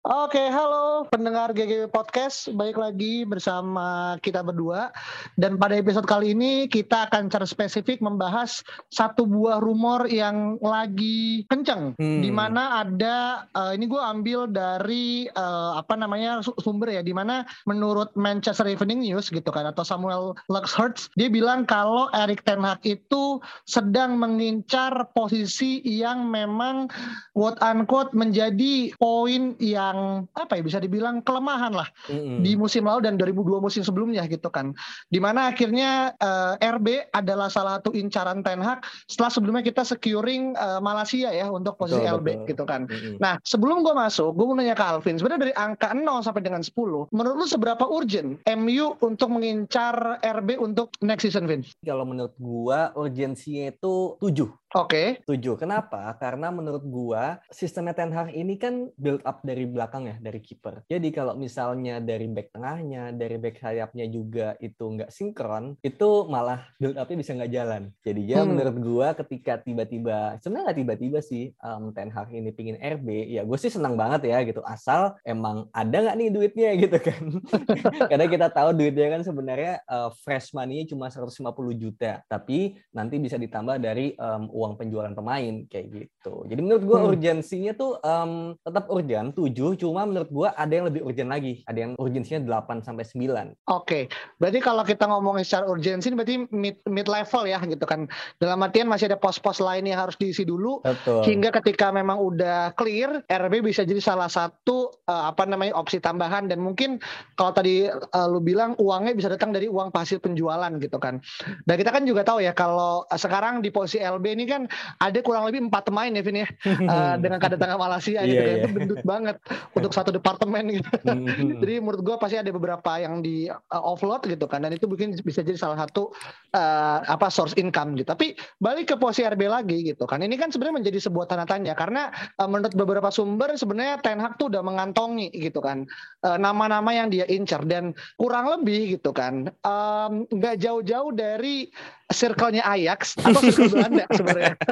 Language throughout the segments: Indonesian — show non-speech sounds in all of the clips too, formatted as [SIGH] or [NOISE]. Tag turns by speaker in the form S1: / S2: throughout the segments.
S1: Oke, halo pendengar GGW Podcast. Baik lagi bersama kita berdua. Dan pada episode kali ini kita akan secara spesifik membahas satu buah rumor yang lagi kenceng.
S2: Hmm.
S1: Di mana ada, eh, ini gue ambil dari eh, apa namanya su- sumber ya. Di mana menurut Manchester Evening News gitu kan atau Samuel Luxhurst dia bilang kalau Erik Ten Hag itu sedang mengincar posisi yang memang quote unquote menjadi poin yang apa ya bisa dibilang kelemahan lah
S2: Mm-mm.
S1: di musim lalu dan 2002 musim sebelumnya gitu kan. Di mana akhirnya eh, RB adalah salah satu incaran Ten Hag setelah sebelumnya kita securing eh, Malaysia ya untuk posisi
S2: Betul,
S1: LB
S2: betul.
S1: gitu kan.
S2: Mm-mm.
S1: Nah, sebelum gue masuk, gue mau nanya ke Alvin. Sebenarnya dari angka 0 sampai dengan 10, menurut lu seberapa urgent MU untuk mengincar RB untuk next season, Vin?
S2: Kalau menurut gua urgensinya itu 7.
S1: Oke.
S2: 7. Kenapa? Karena menurut gua sistemnya Ten Hag ini kan build up dari belakang ya, dari kiper. Jadi kalau misalnya dari back tengahnya, dari back sayapnya juga itu nggak sinkron, itu malah build upnya bisa nggak jalan. Jadi ya
S1: Hmm.
S2: menurut gua ketika tiba-tiba, sebenarnya nggak tiba-tiba sih um, Ten Hag ini pingin RB, ya gue sih senang banget ya gitu. Asal emang ada nggak nih duitnya [LAUGHS] gitu kan. [LAUGHS] Karena kita tahu duitnya kan sebenarnya uh, fresh money cuma 150 juta, tapi nanti bisa ditambah dari um, uang penjualan pemain kayak gitu. Jadi menurut gua
S1: Hmm.
S2: urgensinya tuh um, tetap urgent 7, cuma menurut gua ada yang lebih urgent lagi. Ada yang urgensinya 8 sampai 9.
S1: Oke, berarti kalau kita ngomongin secara urgensi, berarti mid, mid level ya gitu kan. Dalam artian masih ada pos-pos lain yang harus diisi dulu.
S2: Betul.
S1: Hingga ketika memang udah clear, RB bisa jadi salah satu eh, apa namanya opsi tambahan dan mungkin kalau tadi eh, lu bilang uangnya bisa datang dari uang hasil penjualan gitu kan. Dan kita kan juga tahu ya kalau eh, sekarang di posisi LB ini kan ada kurang lebih empat pemain ya Vin ya [LAUGHS] Eh, dengan kedatangan Malaysia gitu
S2: Iya,
S1: kan.
S2: iya.
S1: Itu bendut banget untuk satu departemen gitu. [LAUGHS]
S2: Mhm.
S1: Jadi menurut gua pasti ada beberapa yang di uh, offload gitu kan dan itu mungkin bisa jadi salah satu uh, apa source income gitu. Tapi balik ke posisi RB lagi gitu kan. Ini kan sebenarnya menjadi sebuah tanda tanya karena uh, menurut beberapa sumber sebenarnya Ten Hag tuh udah mengantongi gitu kan uh, nama-nama yang dia incar dan kurang lebih gitu kan um, nggak jauh-jauh dari circle-nya Ajax atau circle [LAUGHS] Belanda sebenarnya. [LAUGHS]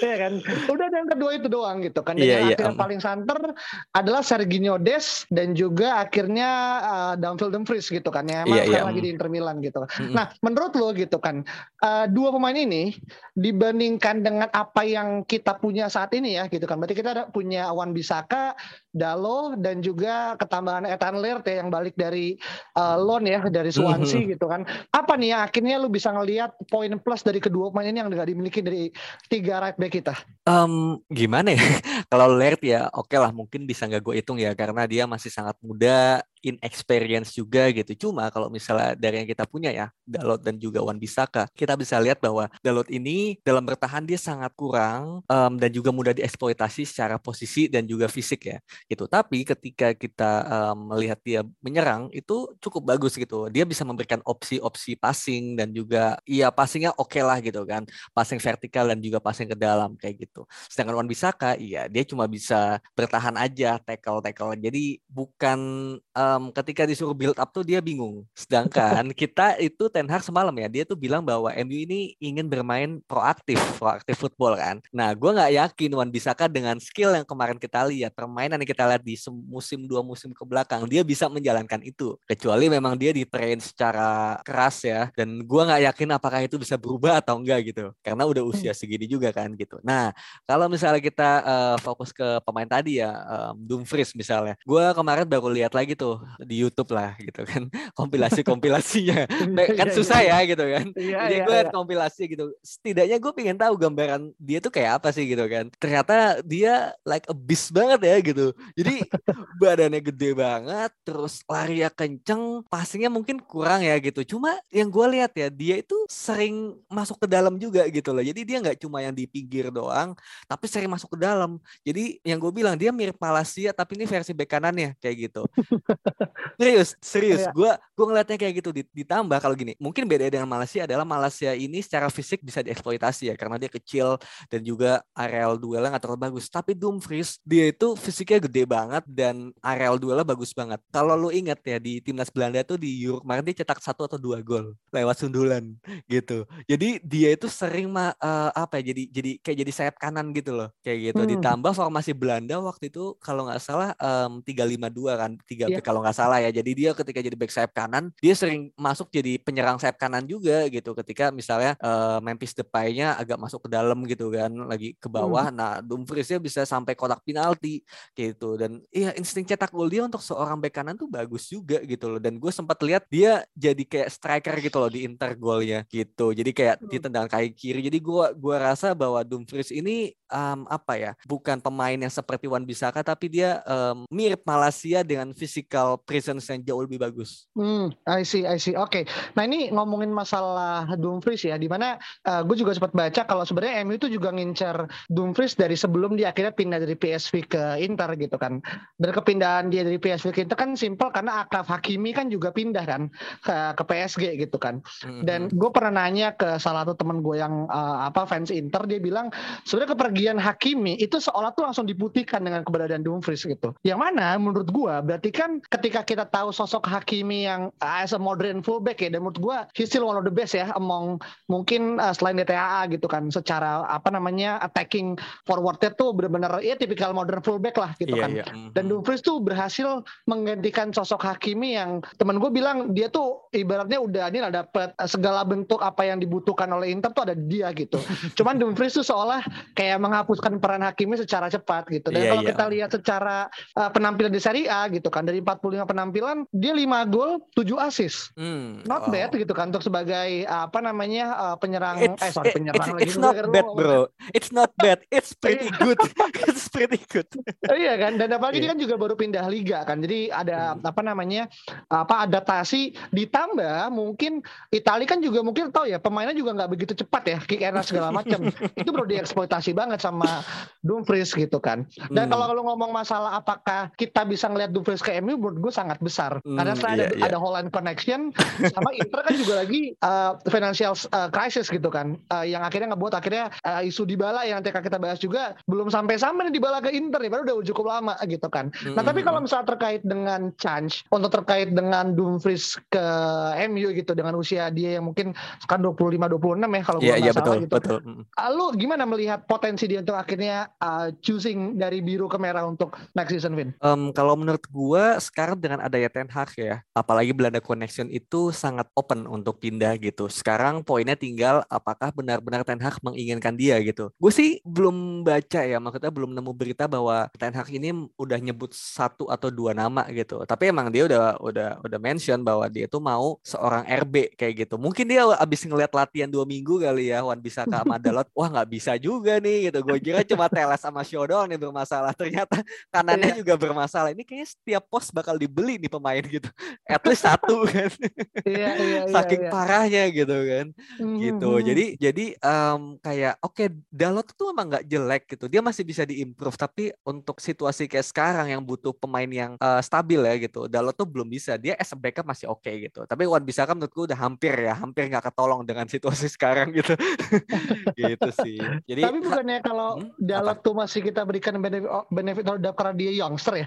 S1: Iya kan. Udah yang kedua itu doang gitu kan. Dan
S2: Iya,
S1: yang
S2: iya,
S1: akhirnya
S2: em.
S1: paling santer adalah Serginho Des dan juga akhirnya uh, Dumfries Dumfries gitu kan ya. Emang sekarang
S2: iya,
S1: lagi di Inter Milan gitu.
S2: Mhm.
S1: Nah, menurut lo gitu kan, uh, dua pemain ini dibandingkan dengan apa yang kita punya saat ini ya gitu kan. Berarti kita ada punya Wan Bisaka, Dalo dan juga ketambahan Ethan Laird ya yang balik dari uh, loan ya dari Swansea
S2: Mhm.
S1: gitu kan. Apa nih ya akhirnya lu bisa ngelihat poin plus dari kedua pemain ini yang nggak dimiliki dari tiga right back kita?
S3: Em, gimana ya? [LAUGHS] Kalau Laird ya oke lah mungkin bisa nggak gue hitung ya karena dia masih sangat muda, inexperience juga gitu. Cuma kalau misalnya dari yang kita punya ya, Dalot dan juga Wan Bisaka, kita bisa lihat bahwa Dalot ini dalam bertahan dia sangat kurang em, dan juga mudah dieksploitasi secara posisi dan juga fisik ya gitu. Tapi ketika kita em, melihat dia menyerang itu cukup bagus gitu. Dia bisa memberikan opsi-opsi passing dan juga iya passingnya oke lah gitu kan passing vertikal dan juga passing ke dalam kayak gitu. Sedangkan Wan Bisaka, iya dia cuma bisa bertahan aja tackle tackle. Jadi bukan em, ketika disuruh build up tuh dia bingung. Sedangkan [LAUGHS] kita itu Ten Hag semalam ya dia tuh bilang bahwa MU ini ingin bermain proaktif, proaktif football kan. Nah, gua nggak yakin Wan Bisaka dengan skill yang kemarin kita lihat, permainan yang kita lihat di musim dua musim ke belakang, dia bisa menjalankan itu. Kecuali memang dia di train secara keras ya. Dan gua nggak yakin apakah itu bisa berubah atau enggak gitu. Karena udah usia segini juga kan gitu. Nah, kalau misalnya kita eh, fokus ke pemain tadi ya, em, Dumfries misalnya. Gua kemarin baru lihat lagi tuh di YouTube lah gitu kan. [LAUGHS] Kompilasi kompilasinya [LAUGHS]
S1: Iya,
S3: kan
S1: iya,
S3: susah
S1: iya.
S3: ya gitu kan. Jadi gue liat kompilasi gitu. Setidaknya gue pengen tahu gambaran dia tuh kayak apa sih gitu kan. Ternyata dia like a beast banget ya gitu. Jadi [LAUGHS] badannya gede banget terus lari kenceng passingnya mungkin kurang ya gitu. Cuma yang gue lihat ya dia itu sering masuk ke dalam juga gitu loh. Jadi dia nggak cuma yang di pinggir doang tapi sering masuk ke dalam. Jadi yang gue bilang dia mirip Malasia tapi ini versi bek kanannya kayak gitu serius serius. Gue gue ngeliatnya kayak gitu. Di- ditambah kalau gini mungkin beda dengan Malaysia adalah Malaysia ini secara fisik bisa dieksploitasi ya karena dia kecil dan juga areal duelnya nggak terlalu bagus. Tapi Dumfries dia itu fisiknya gede banget dan areal duelnya bagus banget. Kalau lu inget ya di timnas Belanda tuh di Euro kemarin dia cetak satu atau dua gol lewat sundulan gitu. Jadi dia itu sering ma- eh, apa ya jadi jadi kayak jadi sayap kanan gitu loh kayak gitu.
S1: Hmm.
S3: ditambah formasi Belanda waktu itu kalau nggak salah tiga lima dua kan tiga
S1: Iya.
S3: back kalau nggak salah ya. Jadi dia ketika jadi back sayap kanan dia sering masuk jadi penyerang sayap kanan juga gitu. Ketika misalnya eh, Memphis Depay-nya agak masuk ke dalam gitu kan lagi ke bawah nah Dumfries-nya bisa sampai kotak penalti gitu. Dan iya insting cetak gol dia untuk seorang back kanan tuh bagus juga gitu loh. Dan gue sempat lihat dia jadi kayak striker gitu loh di inter golnya gitu. Jadi kayak di tendang kaki kiri. Jadi gue gua rasa bahwa Dumfries ini em, apa ya bukan pemain yang seperti Wan Bisaka tapi dia em, mirip Malaysia dengan physical presence yang jauh lebih bagus
S1: Hmm, I see, I see. Oke. Nah ini ngomongin masalah Dumfries ya, di mana gue juga sempat baca kalau sebenarnya MU itu juga ngincer Dumfries dari sebelum dia akhirnya pindah dari PSV ke Inter gitu kan. Dan kepindahan dia dari PSV ke Inter kan simpel karena Akraf Hakimi kan juga pindah kan ke, ke PSG gitu kan. Dan gue pernah nanya ke salah satu temen gue yang eh, apa fans Inter, dia bilang sebenarnya kepergian Hakimi itu seolah tuh langsung diputihkan dengan keberadaan Dumfries gitu. Yang mana menurut gue berarti kan ketika kita tahu sosok Hakimi yang uh, as a modern fullback ya, dan menurut gue he's still one of the best ya among mungkin uh, selain DTAA gitu kan, secara apa namanya attacking forwardnya tuh benar-benar ya tipikal modern fullback lah gitu
S3: iya
S1: kan.
S3: iya Mhm.
S1: Dan Dumfries tuh berhasil menggantikan sosok Hakimi yang temen gue bilang dia tuh ibaratnya udah ini lah dapet segala bentuk apa yang dibutuhkan oleh Inter tuh ada di dia gitu. [LAUGHS] Cuman Dumfries tuh seolah kayak menghapuskan peran Hakimi secara cepat gitu. Dan
S3: Iya,
S1: kalau
S3: iya.
S1: kita lihat secara uh, penampilan di Serie A gitu kan dari 45 penampilan dia 5 gol, 7 assist.
S3: Hmm,
S1: Not
S3: wow.
S1: bad gitu kan untuk sebagai apa namanya uh, penyerang
S3: It's,
S1: eh sorry penyerang
S3: it's,
S1: lagi.
S3: it's not
S1: kira
S3: bad bro it's not bad it's pretty good [LAUGHS] it's pretty good [LAUGHS]
S1: iya kan dan apalagi
S3: Iya.
S1: dia kan juga baru pindah liga kan jadi ada
S3: Hmm.
S1: apa namanya apa adaptasi ditambah mungkin Italia kan juga mungkin tahu ya pemainnya juga nggak begitu cepat ya kick and rush segala [LAUGHS] macam itu perlu dieksploitasi banget sama Dumfries gitu kan dan
S3: Hmm.
S1: kalau kalau ngomong masalah apakah kita bisa ngelihat Dumfries ke MU menurut gue sangat besar karena
S3: Hmm,
S1: selain ada,
S3: iya.
S1: ada Holland connection sama Inter kan juga lagi uh, financial uh, crisis gitu kan Uh, yang akhirnya ngebuat akhirnya uh, isu Dybala yang nanti kita bahas juga belum sampai-sampai nih Dybala ke Inter ya padahal udah cukup lama gitu kan Nah, tapi kalau misalnya terkait dengan Chance, untuk terkait dengan Dumfries ke MU gitu dengan usia dia yang mungkin sekarang 25 26 ya kalau gua
S3: iya
S1: nggak
S3: betul
S1: gitu.
S3: betul Mm.
S1: Ah, Lu gimana melihat potensi dia untuk akhirnya uh, choosing dari biru ke merah untuk next season Vin?
S3: Em, kalau menurut gua sekarang dengan adanya Ten Hag ya, apalagi Belanda Connection itu sangat open untuk pindah gitu. Sekarang poinnya tinggal apakah benar-benar Ten Hag menginginkan dia gitu. Gue sih belum baca ya, maksudnya belum nemu berita bahwa Ten Hag ini udah nyebut satu atau dua nama gitu. Tapi emang dia udah udah udah mention bahwa dia tuh mau seorang RB kayak gitu. Mungkin dia abis ngeliat latihan dua minggu kali ya, Wan bisa ke Dalot. Wah nggak bisa juga nih gitu. Gue kira cuma Teles sama Shaw doang nih bermasalah. Ternyata kanannya
S1: Iya.
S3: juga bermasalah. Ini kayaknya setiap pos bakal dibeli nih pemain gitu. [LAUGHS] At least satu [LAUGHS] kan.
S1: Iya iya iya.
S3: Saking
S1: iya.
S3: parahnya gitu kan. Gitu.
S1: Mhm.
S3: Jadi jadi em, kayak oke Dalot tuh emang nggak jelek gitu. Dia masih bisa diimprove tapi untuk situasi kayak sekarang yang butuh pemain yang eh, stabil ya gitu. Dalot tuh belum bisa. Dia as a backup masih oke gitu. Tapi Wan Bisaka menurutku udah hampir ya, hampir nggak ketolong dengan [LAUGHS] situasi sekarang gitu. gitu sih. Jadi
S1: tapi bukannya kalau
S3: Hmm,
S1: Dalot tuh masih kita berikan benefit benefit karena dia youngster ya?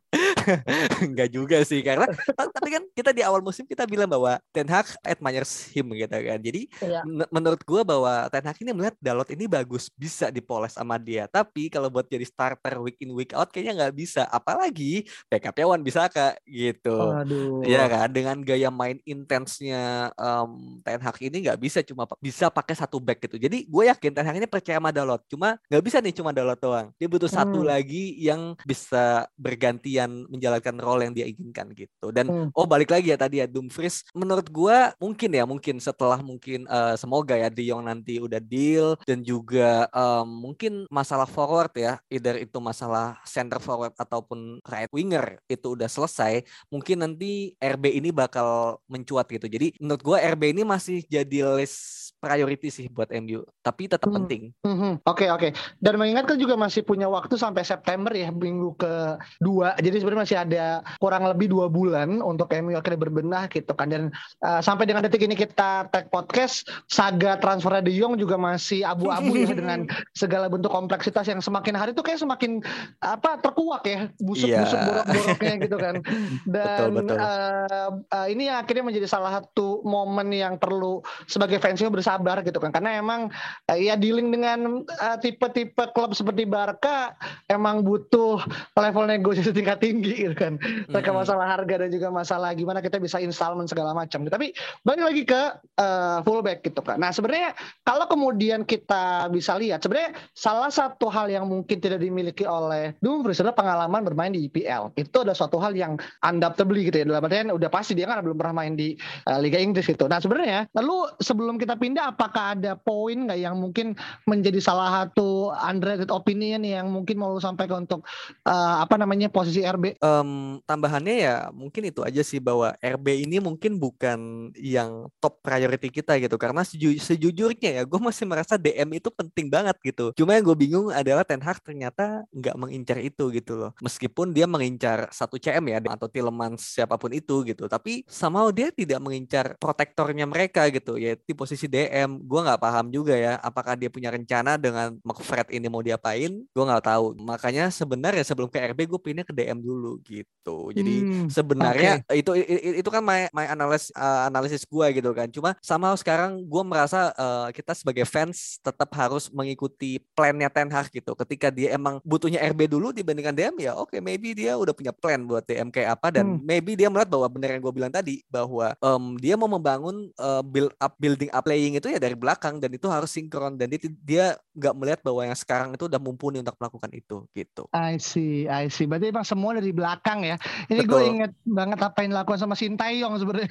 S3: Enggak juga sih karena tapi kan kita di awal musim kita bilang bahwa Ten Hag admires him gitu kan. Jadi ya. menurut gua bahwa Ten Hag ini melihat Dalot ini bagus bisa dipoles sama dia. Tapi kalau buat jadi starter week in week out kayaknya nggak bisa. Apalagi backupnya Wan bisa kak gitu. Aduh. Ya kan dengan gaya main intensnya um, Ten Hag ini nggak bisa cuma bisa pakai satu back gitu. Jadi gue yakin Ten Hag ini percaya sama Dalot. Cuma nggak bisa nih cuma Dalot doang. Dia butuh hmm. satu lagi yang bisa bergantian menjalankan role yang dia inginkan gitu. Dan hmm. oh balik lagi ya tadi ya Dumfries menurut gua mungkin ya mungkin setelah mungkin uh, semoga ya De Jong nanti udah deal dan juga um, mungkin masalah forward ya either itu masalah center forward ataupun right winger itu udah selesai mungkin nanti RB ini bakal mencuat gitu. Jadi menurut gua RB ini masih jadi list priority sih buat MU, tapi tetap hmm. penting.
S1: Oke hmm. oke. Okay, okay. Dan mengingatkan juga masih punya waktu sampai September ya minggu ke dua. Jadi sebenarnya masih ada kurang lebih dua bulan untuk MU akhirnya berbenah gitu kan. Dan uh, sampai dengan detik ini kita tag podcast, saga transfer De Jong juga masih abu-abu ya [LAUGHS] dengan segala bentuk kompleksitas yang semakin hari itu kayak semakin apa terkuak ya busuk-busuk yeah. borok-boroknya gitu kan. [LAUGHS] Dan betul, betul. Uh, uh, ini akhirnya menjadi salah satu momen yang perlu sebagai fansnya bersama sabar gitu kan karena emang uh, ya dealing dengan uh, tipe-tipe klub seperti Barca emang butuh level negosiasi tingkat tinggi gitu kan. Mereka mm-hmm. masalah harga dan juga masalah gimana kita bisa installment segala macam. Tapi balik lagi ke uh, fullback gitu kan nah sebenarnya kalau kemudian kita bisa lihat sebenarnya salah satu hal yang mungkin tidak dimiliki oleh Dumfries adalah pengalaman bermain di IPL itu ada suatu hal yang undoubtedly gitu ya dalam artian udah pasti dia kan belum pernah main di uh, Liga Inggris gitu. Nah sebenarnya lalu sebelum kita pindah apakah ada poin nggak yang mungkin menjadi salah satu unrated opinion yang mungkin mau lu sampaikan untuk uh, apa namanya posisi RB?
S3: Um, tambahannya ya mungkin itu aja sih bahwa RB ini mungkin bukan yang top priority kita gitu karena seju sejujurnya ya gue masih merasa DM itu penting banget gitu. Cuma yang gue bingung adalah Ten Hag ternyata nggak mengincar itu gitu loh. Meskipun dia mengincar satu CM ya atau Tillemans siapa pun itu gitu, tapi somehow dia tidak mengincar protektornya mereka gitu ya di posisi DM gue nggak paham juga ya apakah dia punya rencana dengan McFred ini mau diapain gue nggak tahu makanya sebenarnya sebelum ke RB gue pindah ke DM dulu gitu jadi hmm, sebenarnya okay. itu, itu itu kan my my analis uh, analisis gue gitu kan cuma sama sekarang gue merasa uh, kita sebagai fans tetap harus mengikuti plannya Ten Hag gitu ketika dia emang butuhnya RB dulu dibandingkan DM ya oke okay, maybe dia udah punya plan buat DM kayak apa dan hmm. maybe dia melihat bahwa benar yang gue bilang tadi bahwa um, dia mau membangun uh, build up building up playing itu ya dari belakang dan itu harus sinkron dan dia dia nggak melihat bahwa yang sekarang itu udah mumpuni untuk melakukan itu gitu.
S1: I see, I see. Berarti emang semua dari belakang ya. Ini gue inget banget apa yang dilakukan sama Sintayong sebenarnya.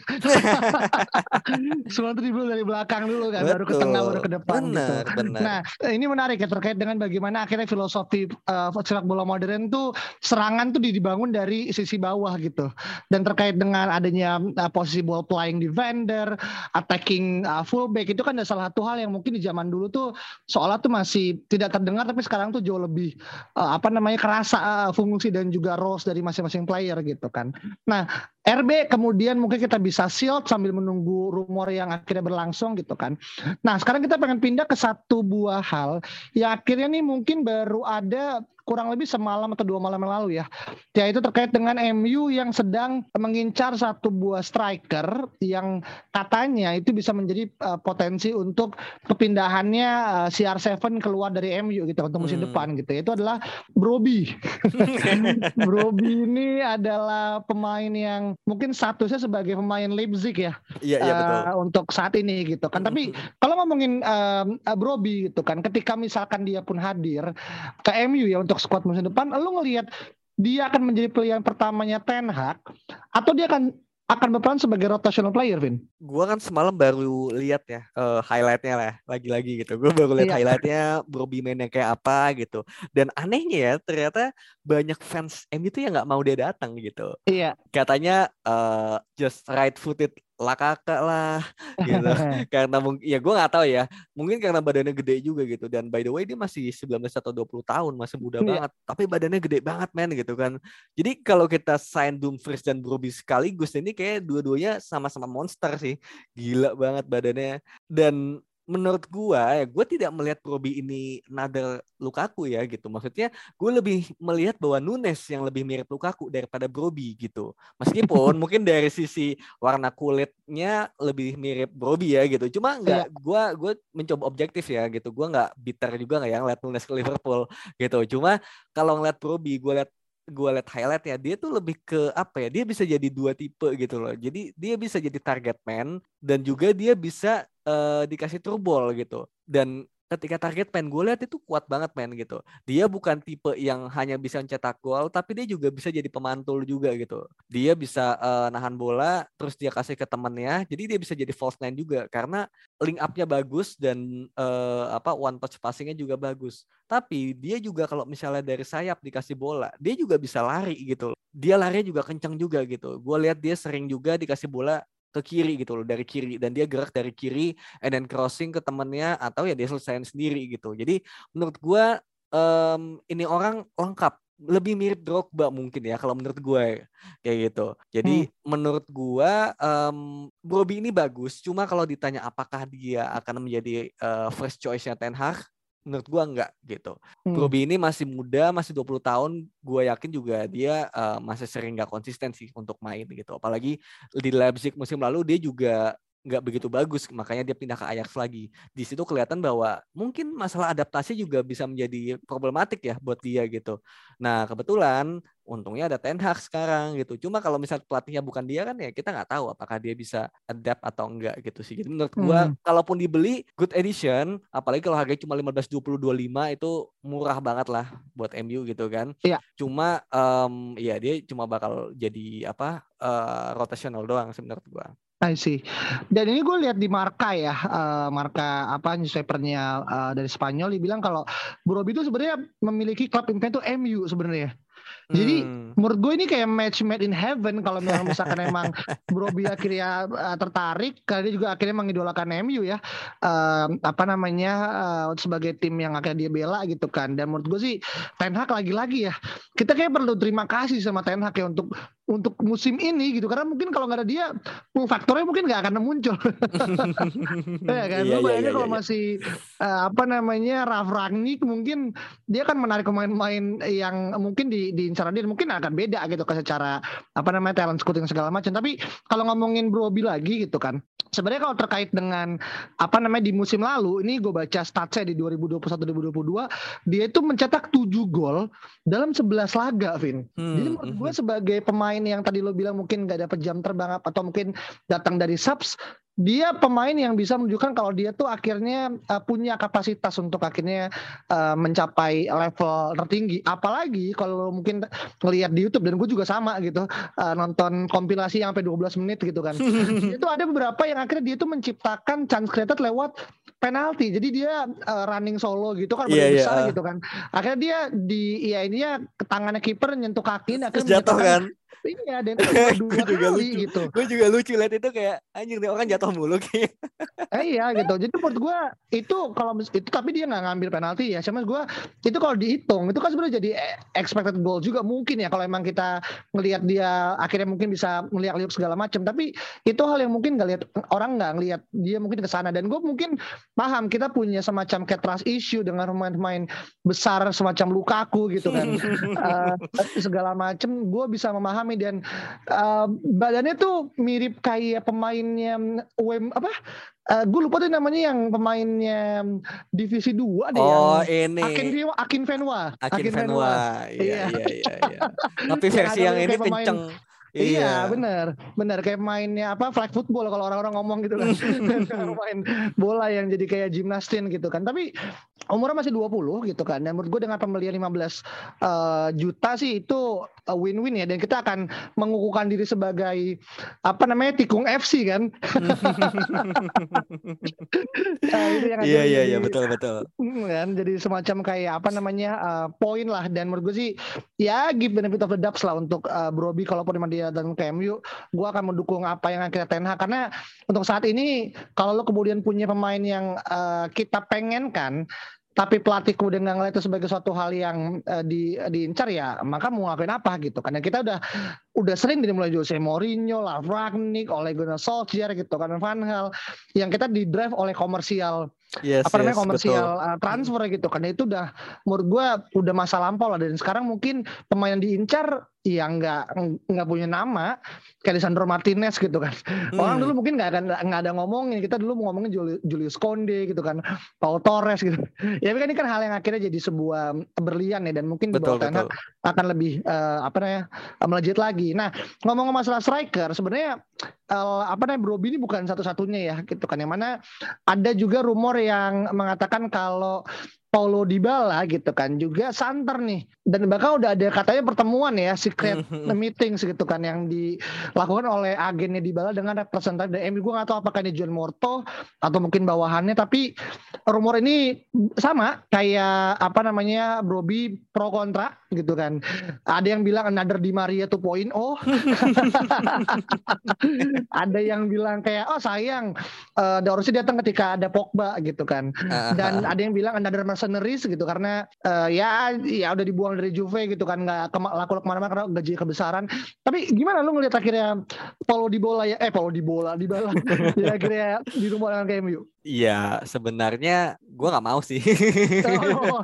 S1: [LAUGHS] semua dribble dari belakang dulu kan, Betul. baru ke tengah, baru ke depan bener, gitu. Bener. Nah, ini menarik ya terkait dengan bagaimana akhirnya filosofi uh, sepak bola modern tuh serangan tuh dibangun dari sisi bawah gitu. Dan terkait dengan adanya uh, posisi ball playing defender, attacking uh, fullback itu kan ada salah satu hal yang mungkin di zaman dulu tuh seolah tuh masih tidak terdengar tapi sekarang tuh jauh lebih uh, apa namanya kerasa uh, fungsi dan juga roles dari masing-masing player gitu kan. Nah, RB kemudian mungkin kita bisa shield sambil menunggu rumor yang akhirnya berlangsung gitu kan. Nah, sekarang kita pengen pindah ke satu buah hal yang akhirnya nih mungkin baru ada kurang lebih semalam atau dua malam yang lalu ya. Yaitu terkait dengan MU yang sedang mengincar satu buah striker yang katanya itu bisa menjadi uh, potensi untuk kepindahannya uh, eh, CR7 keluar dari MU gitu untuk musim hmm. depan gitu. Itu adalah Broby. [LAUGHS] [LAUGHS] Broby ini adalah pemain yang mungkin statusnya sebagai pemain Leipzig ya.
S3: Iya, iya betul.
S1: Uh, untuk saat ini gitu kan. Tapi hmm. kalau ngomongin uh, Broby gitu kan ketika misalkan dia pun hadir ke MU ya untuk squad musim depan, lu ngelihat dia akan menjadi pilihan pertamanya Ten Hag atau dia akan akan berperan sebagai rotational player, Vin?
S3: Gua kan semalam baru lihat ya uh, highlightnya lah, lagi-lagi gitu. Gue baru lihat yeah. highlightnya Bobby mainnya kayak apa gitu. Dan anehnya ya, ternyata banyak fans MU itu yang nggak mau dia datang gitu.
S1: Iya.
S3: Katanya uh, just right footed lah kakak lah [LAUGHS] gitu. [LAUGHS] Karena mungkin ya gue nggak tahu ya mungkin karena badannya gede juga gitu dan by the way dia masih 19 atau 20 tahun masih muda yeah. banget tapi badannya gede banget men gitu kan. Jadi kalau kita sign Dumfries dan Broby sekaligus ini kayak dua-duanya sama-sama monster sih. Gila banget badannya. Dan menurut gua ya gua tidak melihat Broby ini nada Lukaku ya gitu. Maksudnya gue lebih melihat bahwa Nunes yang lebih mirip Lukaku daripada Broby gitu. Meskipun [LAUGHS] mungkin dari sisi warna kulitnya lebih mirip Broby ya gitu. Cuma nggak gua gue mencoba objektif ya gitu. Gua nggak bitter juga nggak yang lihat Nunes ke Liverpool gitu. Cuma kalau ngeliat Broby gue lihat gue liat highlight ya dia tuh lebih ke apa ya dia bisa jadi dua tipe gitu loh jadi dia bisa jadi target man dan juga dia bisa uh, dikasih turbol gitu dan ketika target pen gue lihat itu kuat banget men gitu. Dia bukan tipe yang hanya bisa mencetak gol, tapi dia juga bisa jadi pemantul juga gitu. Dia bisa uh, nahan bola, terus dia kasih ke temennya, jadi dia bisa jadi false nine juga karena link up-nya bagus dan uh, apa one touch passing-nya juga bagus. Tapi dia juga kalau misalnya dari sayap dikasih bola, dia juga bisa lari gitu. Dia lari juga kencang juga gitu. Gue lihat dia sering juga dikasih bola ke kiri gitu loh dari kiri dan dia gerak dari kiri and then crossing ke temennya atau ya dia selesaiin sendiri gitu jadi menurut gue um, ini orang lengkap lebih mirip Drogba mungkin ya kalau menurut gue kayak gitu. Jadi hmm. menurut gue um, Bobby ini bagus. Cuma kalau ditanya apakah dia akan menjadi uh, first choice-nya Ten Hag, menurut gua enggak gitu. Hmm. Broby ini masih muda, masih 20 tahun, gua yakin juga dia uh, masih sering nggak konsisten sih untuk main gitu. Apalagi di Leipzig musim lalu dia juga nggak begitu bagus makanya dia pindah ke Ajax lagi. Di situ kelihatan bahwa mungkin masalah adaptasi juga bisa menjadi problematik ya buat dia gitu. Nah kebetulan untungnya ada Ten Hag sekarang gitu. Cuma kalau misalnya pelatihnya bukan dia kan ya kita nggak tahu apakah dia bisa adapt atau enggak gitu sih. Jadi menurut gua hmm. kalaupun dibeli good edition apalagi kalau harganya cuma 15 20 25 itu murah banget lah buat MU gitu kan.
S1: Iya.
S3: cuma um, ya dia cuma bakal jadi apa uh, rotational doang sih menurut gua
S1: I see. Dan ini gue lihat di Marka ya, uh, Marka apa newspapernya uh, dari Spanyol, dia bilang kalau Broby itu sebenarnya memiliki klub impian itu MU sebenarnya. Jadi hmm. menurut gue ini kayak match made in heaven kalau memang misalkan emang [LAUGHS] Broby akhirnya uh, tertarik, karena dia juga akhirnya mengidolakan MU ya, uh, apa namanya uh, sebagai tim yang akhirnya dia bela gitu kan. Dan menurut gue sih Ten Hag lagi-lagi ya, kita kayak perlu terima kasih sama Ten Hag ya untuk untuk musim ini gitu karena mungkin kalau nggak ada dia pull faktornya mungkin nggak akan muncul [LAUGHS] ya kan iya, bayangin iya, kalau iya. masih uh, apa namanya Raf Rangnick mungkin dia akan menarik pemain-pemain yang mungkin di di incaran dia mungkin akan beda gitu kan secara apa namanya talent scouting segala macam tapi kalau ngomongin Broby lagi gitu kan sebenarnya kalau terkait dengan apa namanya di musim lalu ini gue baca statsnya di 2021-2022 dia itu mencetak 7 gol dalam 11 laga Vin hmm, jadi menurut gue hmm. sebagai pemain yang tadi lo bilang mungkin gak dapat jam terbang atau mungkin datang dari subs dia pemain yang bisa menunjukkan kalau dia tuh akhirnya uh, punya kapasitas untuk akhirnya uh, mencapai level tertinggi. Apalagi kalau mungkin ngelihat di YouTube dan gue juga sama gitu uh, nonton kompilasi yang sampai 12 menit gitu kan. [LAUGHS] itu ada beberapa yang akhirnya dia tuh menciptakan chance created lewat penalti. Jadi dia uh, running solo gitu kan yeah, yeah, besar uh. gitu kan. Akhirnya dia di ya ini ya tangannya kiper nyentuh kaki
S3: akhirnya jatuh kan.
S1: Iya, dan [LAUGHS]
S3: dua juga kali lucu. gitu. Gue juga lucu lihat itu kayak anjir nih orang jatuh mulu kayak. [LAUGHS]
S1: Eh, iya gitu. Jadi menurut gue itu kalau itu tapi dia nggak ngambil penalti ya. Cuma gue itu kalau dihitung itu kan sebenarnya jadi expected goal juga mungkin ya kalau emang kita ngelihat dia akhirnya mungkin bisa melihat liuk segala macam. Tapi itu hal yang mungkin nggak lihat orang nggak ngelihat dia mungkin ke sana dan gue mungkin paham kita punya semacam kayak trust issue dengan pemain-pemain besar semacam Lukaku gitu kan. uh, [LAUGHS] segala macam gue bisa memahami kami dan uh, badannya tuh mirip kayak pemainnya UM apa Uh, gue lupa tuh namanya yang pemainnya divisi 2 deh
S3: oh, yang
S1: ini. Akin Venwa, Akin Venwa.
S3: Akin, Akin Venwa. Iya, iya, iya, iya. [LAUGHS] Tapi versi yang ini kenceng.
S1: Iya, iya benar, benar kayak mainnya apa flag football kalau orang-orang ngomong gitu kan. [LAUGHS] main bola yang jadi kayak gimnastin gitu kan. Tapi umurnya masih 20 gitu kan. Dan menurut gue dengan pembelian 15 uh, eh, juta sih itu win-win ya dan kita akan mengukuhkan diri sebagai apa namanya tikung FC kan. [LAUGHS]
S3: nah, itu yang iya iya iya betul betul.
S1: Kan jadi semacam kayak apa namanya uh, poin lah dan menurut gue sih ya give benefit of the doubt lah untuk uh, Broby kalaupun memang dia dia dan ke MU, gue akan mendukung apa yang akhirnya Ten Hag karena untuk saat ini kalau lo kemudian punya pemain yang uh, kita pengen kan tapi pelatihku udah nggak ngeliat itu sebagai suatu hal yang uh, di diincar ya maka mau ngakuin apa gitu karena kita udah udah sering dari mulai Jose Mourinho, Ragnik, Ole Gunnar Solskjaer gitu kan Van Hal yang kita di drive oleh komersial yes, apa namanya yes, komersial betul. Uh, transfer gitu karena itu udah menurut gue udah masa lampau lah. Dan sekarang mungkin pemain yang diincar ya nggak nggak punya nama kayak Lisandro Martinez gitu kan. Hmm. orang dulu mungkin nggak akan nggak ada ngomongin. Kita dulu mau ngomongin Julius Konde gitu kan Paul Torres gitu. [LAUGHS] Ya kan ini kan hal yang akhirnya jadi sebuah berlian ya dan mungkin betul, di bawah akan lebih uh, apa namanya melejit lagi. Nah ngomong-ngomong masalah striker sebenarnya uh, apa namanya Broby ini bukan satu-satunya ya gitu kan. Yang mana ada juga rumor yang mengatakan kalau Paulo Dybala gitu kan juga santer nih. Dan bahkan udah ada katanya pertemuan ya secret mm-hmm. meeting gitu kan yang dilakukan oleh agennya Dybala dengan representatif dari MU gue gak tahu apakah ini John Morto atau mungkin bawahannya tapi rumor ini sama kayak apa namanya Broby pro kontra gitu kan. Ada yang bilang another Di Maria 2.0 [LAUGHS] ada yang bilang kayak oh sayang uh, harusnya datang ketika ada Pogba gitu kan. Dan ada yang bilang another mercenaries gitu karena uh, ya ya udah dibuang dari Juve gitu kan nggak ke, laku ke mana-mana karena gaji kebesaran. Tapi gimana lu ngelihat akhirnya Paulo di bola ya eh Paulo di bola di bola [LAUGHS] ya akhirnya di rumah dengan KMU
S3: Iya, sebenarnya gue nggak mau sih. Oh.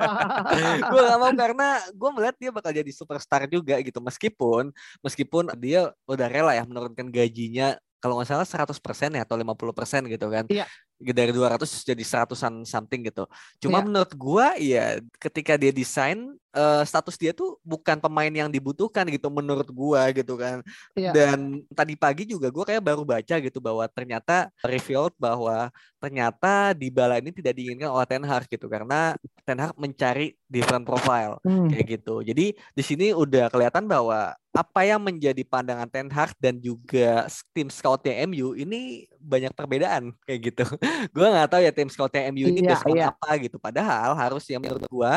S3: gue nggak mau karena gue melihat dia bakal jadi superstar juga gitu. Meskipun meskipun dia udah rela ya menurunkan gajinya kalau nggak salah 100% ya atau 50% gitu kan. Iya dari 200 jadi seratusan something gitu. Cuma yeah. menurut gua ya ketika dia desain uh, status dia tuh bukan pemain yang dibutuhkan gitu menurut gua gitu kan. Yeah. Dan tadi pagi juga gua kayak baru baca gitu bahwa ternyata revealed bahwa ternyata di bala ini tidak diinginkan oleh Ten Hag gitu karena Ten Hag mencari different profile hmm. kayak gitu. Jadi di sini udah kelihatan bahwa apa yang menjadi pandangan Ten Hag dan juga tim scoutnya MU ini banyak perbedaan kayak gitu. [LAUGHS] gue nggak tahu ya tim scoutnya MU ini iya, iya. apa gitu. Padahal harusnya menurut gue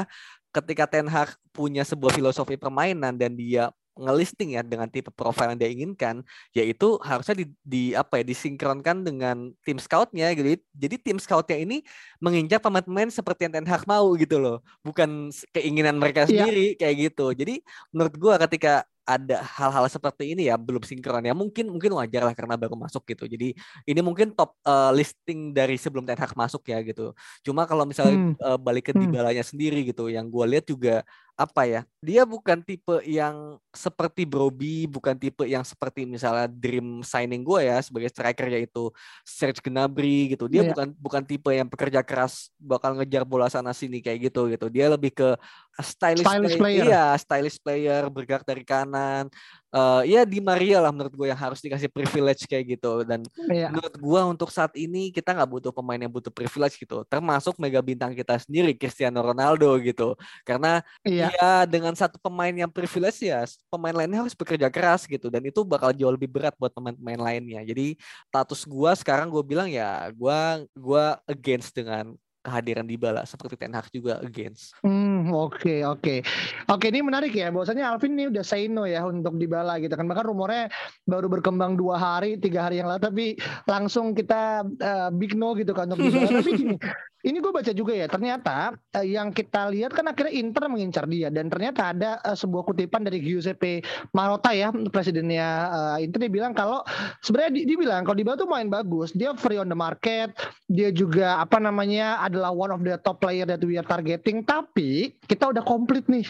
S3: ketika Ten Hag punya sebuah filosofi permainan dan dia ngelisting ya dengan tipe profil yang dia inginkan, yaitu harusnya di, di apa ya disinkronkan dengan tim scoutnya gitu. Jadi tim scoutnya ini menginjak pemain-pemain seperti yang Ten Hag mau gitu loh, bukan keinginan mereka iya. sendiri iya. kayak gitu. Jadi menurut gua ketika ada hal-hal seperti ini ya belum sinkron ya mungkin mungkin wajar lah karena baru masuk gitu jadi ini mungkin top uh, listing dari sebelum Ten Hag masuk ya gitu cuma kalau misalnya hmm. uh, balik ke hmm. Dybalanya sendiri gitu yang gue lihat juga apa ya dia bukan tipe yang seperti Broby bukan tipe yang seperti misalnya dream signing gue ya sebagai striker yaitu Serge Gnabry gitu dia yeah. bukan bukan tipe yang pekerja keras bakal ngejar bola sana sini kayak gitu gitu dia lebih ke stylish, stylish player, player. iya stylish player bergerak dari kanan uh, ya di Maria lah menurut gue yang harus dikasih privilege kayak gitu. Dan yeah. menurut gue untuk saat ini kita nggak butuh pemain yang butuh privilege gitu. Termasuk mega bintang kita sendiri Cristiano Ronaldo gitu. Karena yeah. ya dengan satu pemain yang privilege ya pemain lainnya harus bekerja keras gitu. Dan itu bakal jauh lebih berat buat pemain-pemain lainnya. Jadi status gue sekarang gue bilang ya gue gue against dengan kehadiran di bala seperti Ten Hag juga against.
S1: Hmm, oke okay, oke. Okay. Oke, ini menarik ya. Bahwasanya Alvin ini udah say no ya untuk di bala gitu kan. Bahkan rumornya baru berkembang dua hari, tiga hari yang lalu tapi langsung kita uh, big no gitu kan untuk Dybala. tapi gini, ini gue baca juga ya ternyata uh, yang kita lihat kan akhirnya Inter mengincar dia dan ternyata ada uh, sebuah kutipan dari Giuseppe Marotta ya presidennya uh, Inter dia bilang kalau sebenarnya dia, dia bilang kalau Dybala tuh main bagus dia free on the market dia juga apa namanya adalah one of the top player that we are targeting tapi kita udah komplit nih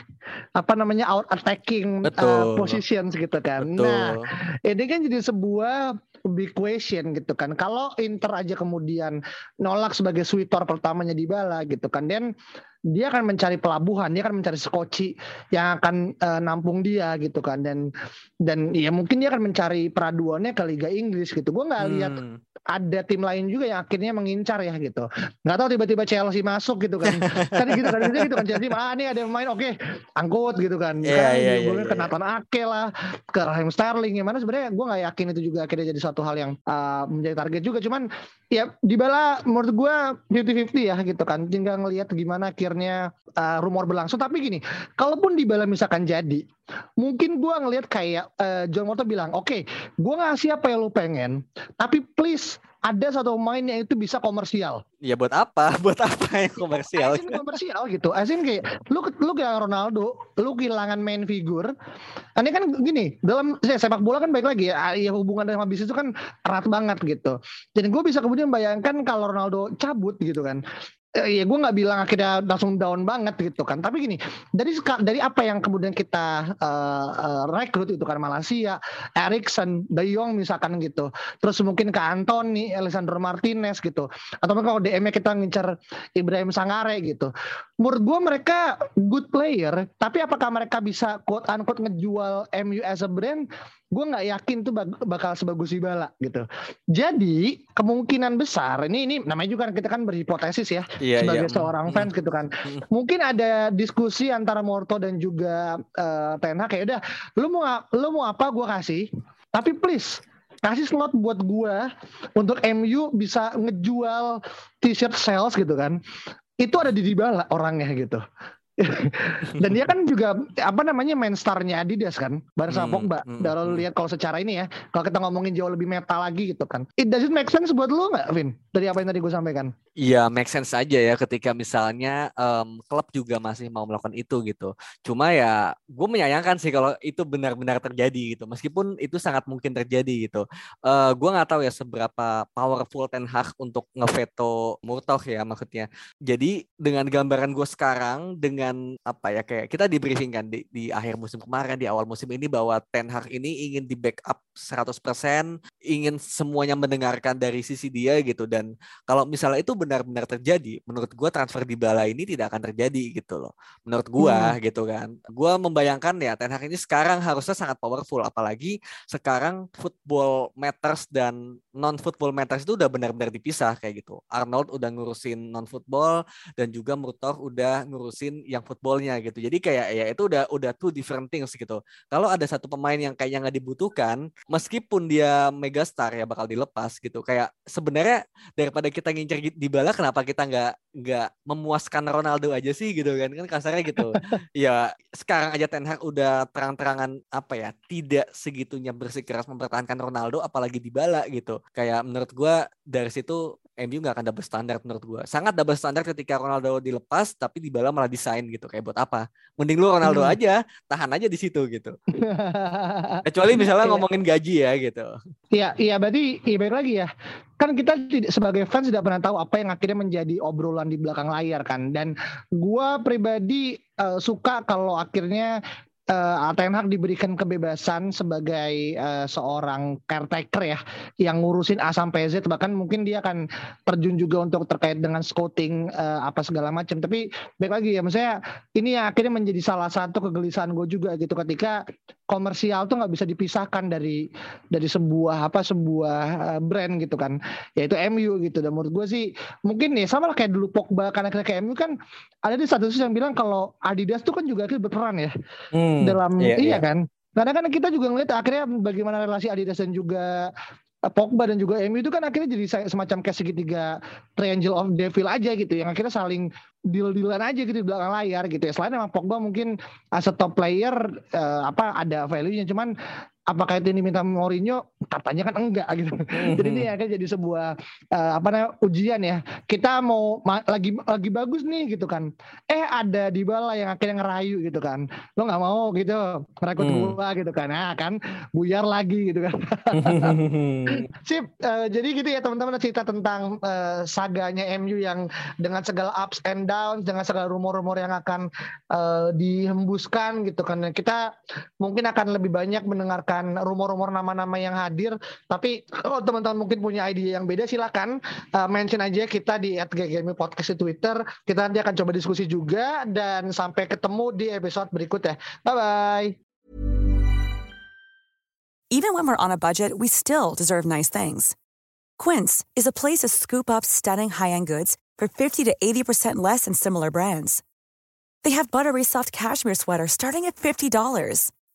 S1: apa namanya out attacking Uh, positions gitu kan Betul. nah ini kan jadi sebuah big question gitu kan. Kalau Inter aja kemudian nolak sebagai sweeter pertamanya di bala gitu kan. Dan dia akan mencari pelabuhan, dia akan mencari skoci yang akan uh, nampung dia gitu kan. Dan dan ya mungkin dia akan mencari peraduannya ke Liga Inggris gitu. Gue nggak lihat hmm ada tim lain juga yang akhirnya mengincar ya gitu. Nggak tahu tiba-tiba Chelsea masuk gitu kan. [LAUGHS] kan gitu kan gitu kan Chelsea ah ini ada yang main oke okay, angkut gitu kan.
S3: Iya iya iya.
S1: Ke iya. Nathan Ake lah, ke Raheem Sterling yang mana sebenarnya gue nggak yakin itu juga akhirnya jadi suatu hal yang uh, menjadi target juga. Cuman ya dibala menurut gue 50-50 ya gitu kan. Tinggal ngelihat gimana akhirnya uh, rumor berlangsung. Tapi gini, kalaupun dibala misalkan jadi, mungkin gue ngelihat kayak uh, John Moto bilang, oke, okay, gue ngasih apa yang lu pengen, tapi please ada satu pemain yang itu bisa komersial.
S3: Ya buat apa? [LAUGHS] Buat apa yang komersial?
S1: Asin komersial gitu. Asin kayak lu lu kayak Ronaldo, lu kehilangan main figur. Ini kan gini, dalam sepak bola kan baik lagi ya, ya hubungan dengan bisnis itu kan erat banget gitu. Jadi gue bisa kemudian bayangkan kalau Ronaldo cabut gitu kan ya gue nggak bilang akhirnya langsung down banget gitu kan. Tapi gini dari dari apa yang kemudian kita uh, uh, rekrut itu kan Malaysia Erikson De Jong misalkan gitu. Terus mungkin ke Anthony Alessandro Martinez gitu. Atau kalau DM kita ngincar Ibrahim Sangare gitu. Menurut gue mereka good player tapi apakah mereka bisa quote unquote ngejual MU as a brand gue nggak yakin tuh bakal sebagus Ibala gitu. Jadi kemungkinan besar ini ini namanya juga kan kita kan berhipotesis ya iya, sebagai iya. seorang fans gitu kan. Mungkin ada diskusi antara Morto dan juga uh, Ten Hag kayak udah lu mau lu mau apa gue kasih tapi please kasih slot buat gue untuk MU bisa ngejual t-shirt sales gitu kan itu ada di Dybala orangnya gitu [LAUGHS] dan dia kan juga apa namanya main starnya Adidas kan bareng sama hmm, Pogba. Hmm, kalau hmm. lihat kalau secara ini ya, kalau kita ngomongin jauh lebih meta lagi gitu kan. It does it make sense buat lu nggak, Vin? Dari apa yang tadi gue sampaikan?
S3: Iya, make sense aja ya ketika misalnya um, klub juga masih mau melakukan itu gitu. Cuma ya gue menyayangkan sih kalau itu benar-benar terjadi gitu. Meskipun itu sangat mungkin terjadi gitu. Uh, gue nggak tahu ya seberapa powerful Ten Hag untuk ngeveto Murtoh ya maksudnya. Jadi dengan gambaran gue sekarang dengan dengan apa ya kayak kita di briefing kan di, di akhir musim kemarin di awal musim ini bahwa Ten Hag ini ingin di backup 100% ingin semuanya mendengarkan dari sisi dia gitu dan kalau misalnya itu benar-benar terjadi menurut gua transfer di bala ini tidak akan terjadi gitu loh menurut gua hmm. gitu kan gua membayangkan ya Ten Hag ini sekarang harusnya sangat powerful apalagi sekarang football matters dan non football matters itu udah benar-benar dipisah kayak gitu Arnold udah ngurusin non football dan juga Murtoh udah ngurusin yang footballnya gitu. Jadi kayak ya itu udah udah two different things gitu. Kalau ada satu pemain yang kayaknya nggak dibutuhkan, meskipun dia megastar ya bakal dilepas gitu. Kayak sebenarnya daripada kita ngincer di bala, kenapa kita nggak nggak memuaskan Ronaldo aja sih gitu kan? Kan kasarnya gitu. ya sekarang aja Ten Hag udah terang-terangan apa ya tidak segitunya bersikeras mempertahankan Ronaldo, apalagi di bala gitu. Kayak menurut gue dari situ MU nggak akan double standar menurut gue. Sangat double standar ketika Ronaldo dilepas tapi di bala malah desain gitu. Kayak buat apa? Mending lu Ronaldo hmm. aja, tahan aja di situ gitu. [LAUGHS] Kecuali misalnya ngomongin gaji ya gitu.
S1: Iya, iya berarti iya baik lagi ya. Kan kita sebagai fans tidak pernah tahu apa yang akhirnya menjadi obrolan di belakang layar kan. Dan gue pribadi uh, suka kalau akhirnya uh, Ten Hag diberikan kebebasan sebagai uh, seorang caretaker ya yang ngurusin A sampai Z. Bahkan mungkin dia akan terjun juga untuk terkait dengan scouting uh, apa segala macam. Tapi baik lagi ya maksudnya ini yang akhirnya menjadi salah satu kegelisahan gue juga gitu. Ketika komersial tuh nggak bisa dipisahkan dari dari sebuah apa sebuah brand gitu kan. Yaitu MU gitu. Dan menurut gue sih mungkin nih sama lah kayak dulu Pogba karena kayak MU kan ada di satu yang bilang kalau Adidas tuh kan juga berperan ya. Hmm dalam iya, iya, iya. kan. Karena kan kita juga ngeliat akhirnya bagaimana relasi Adidas dan juga eh, Pogba dan juga MU itu kan akhirnya jadi semacam kayak segitiga triangle of devil aja gitu yang akhirnya saling deal-dealan aja gitu di belakang layar gitu ya. Selain emang Pogba mungkin as a top player uh, apa ada value-nya cuman apakah itu diminta Mourinho katanya kan enggak gitu. Mm-hmm. Jadi ini akan jadi sebuah uh, apa namanya ujian ya. Kita mau lagi lagi bagus nih gitu kan. Eh ada di bala yang akhirnya ngerayu gitu kan. Lo nggak mau gitu merekrut mm. gua gitu kan. Nah kan buyar lagi gitu kan. [LAUGHS] Sip. Uh, jadi gitu ya teman-teman cerita tentang uh, saganya MU yang dengan segala ups and downs, dengan segala rumor-rumor yang akan uh, dihembuskan gitu kan. Kita mungkin akan lebih banyak mendengarkan dengan rumor-rumor nama-nama yang hadir. Tapi kalau teman-teman mungkin punya ide yang beda silakan uh, mention aja kita di @ggmi podcast di Twitter. Kita nanti akan coba diskusi juga dan sampai ketemu di episode berikutnya. Bye bye.
S4: Even when we're on a budget, we still deserve nice things. Quince is a place to scoop up stunning high-end goods for 50 to 80% less than similar brands. They have buttery soft cashmere sweaters starting at $50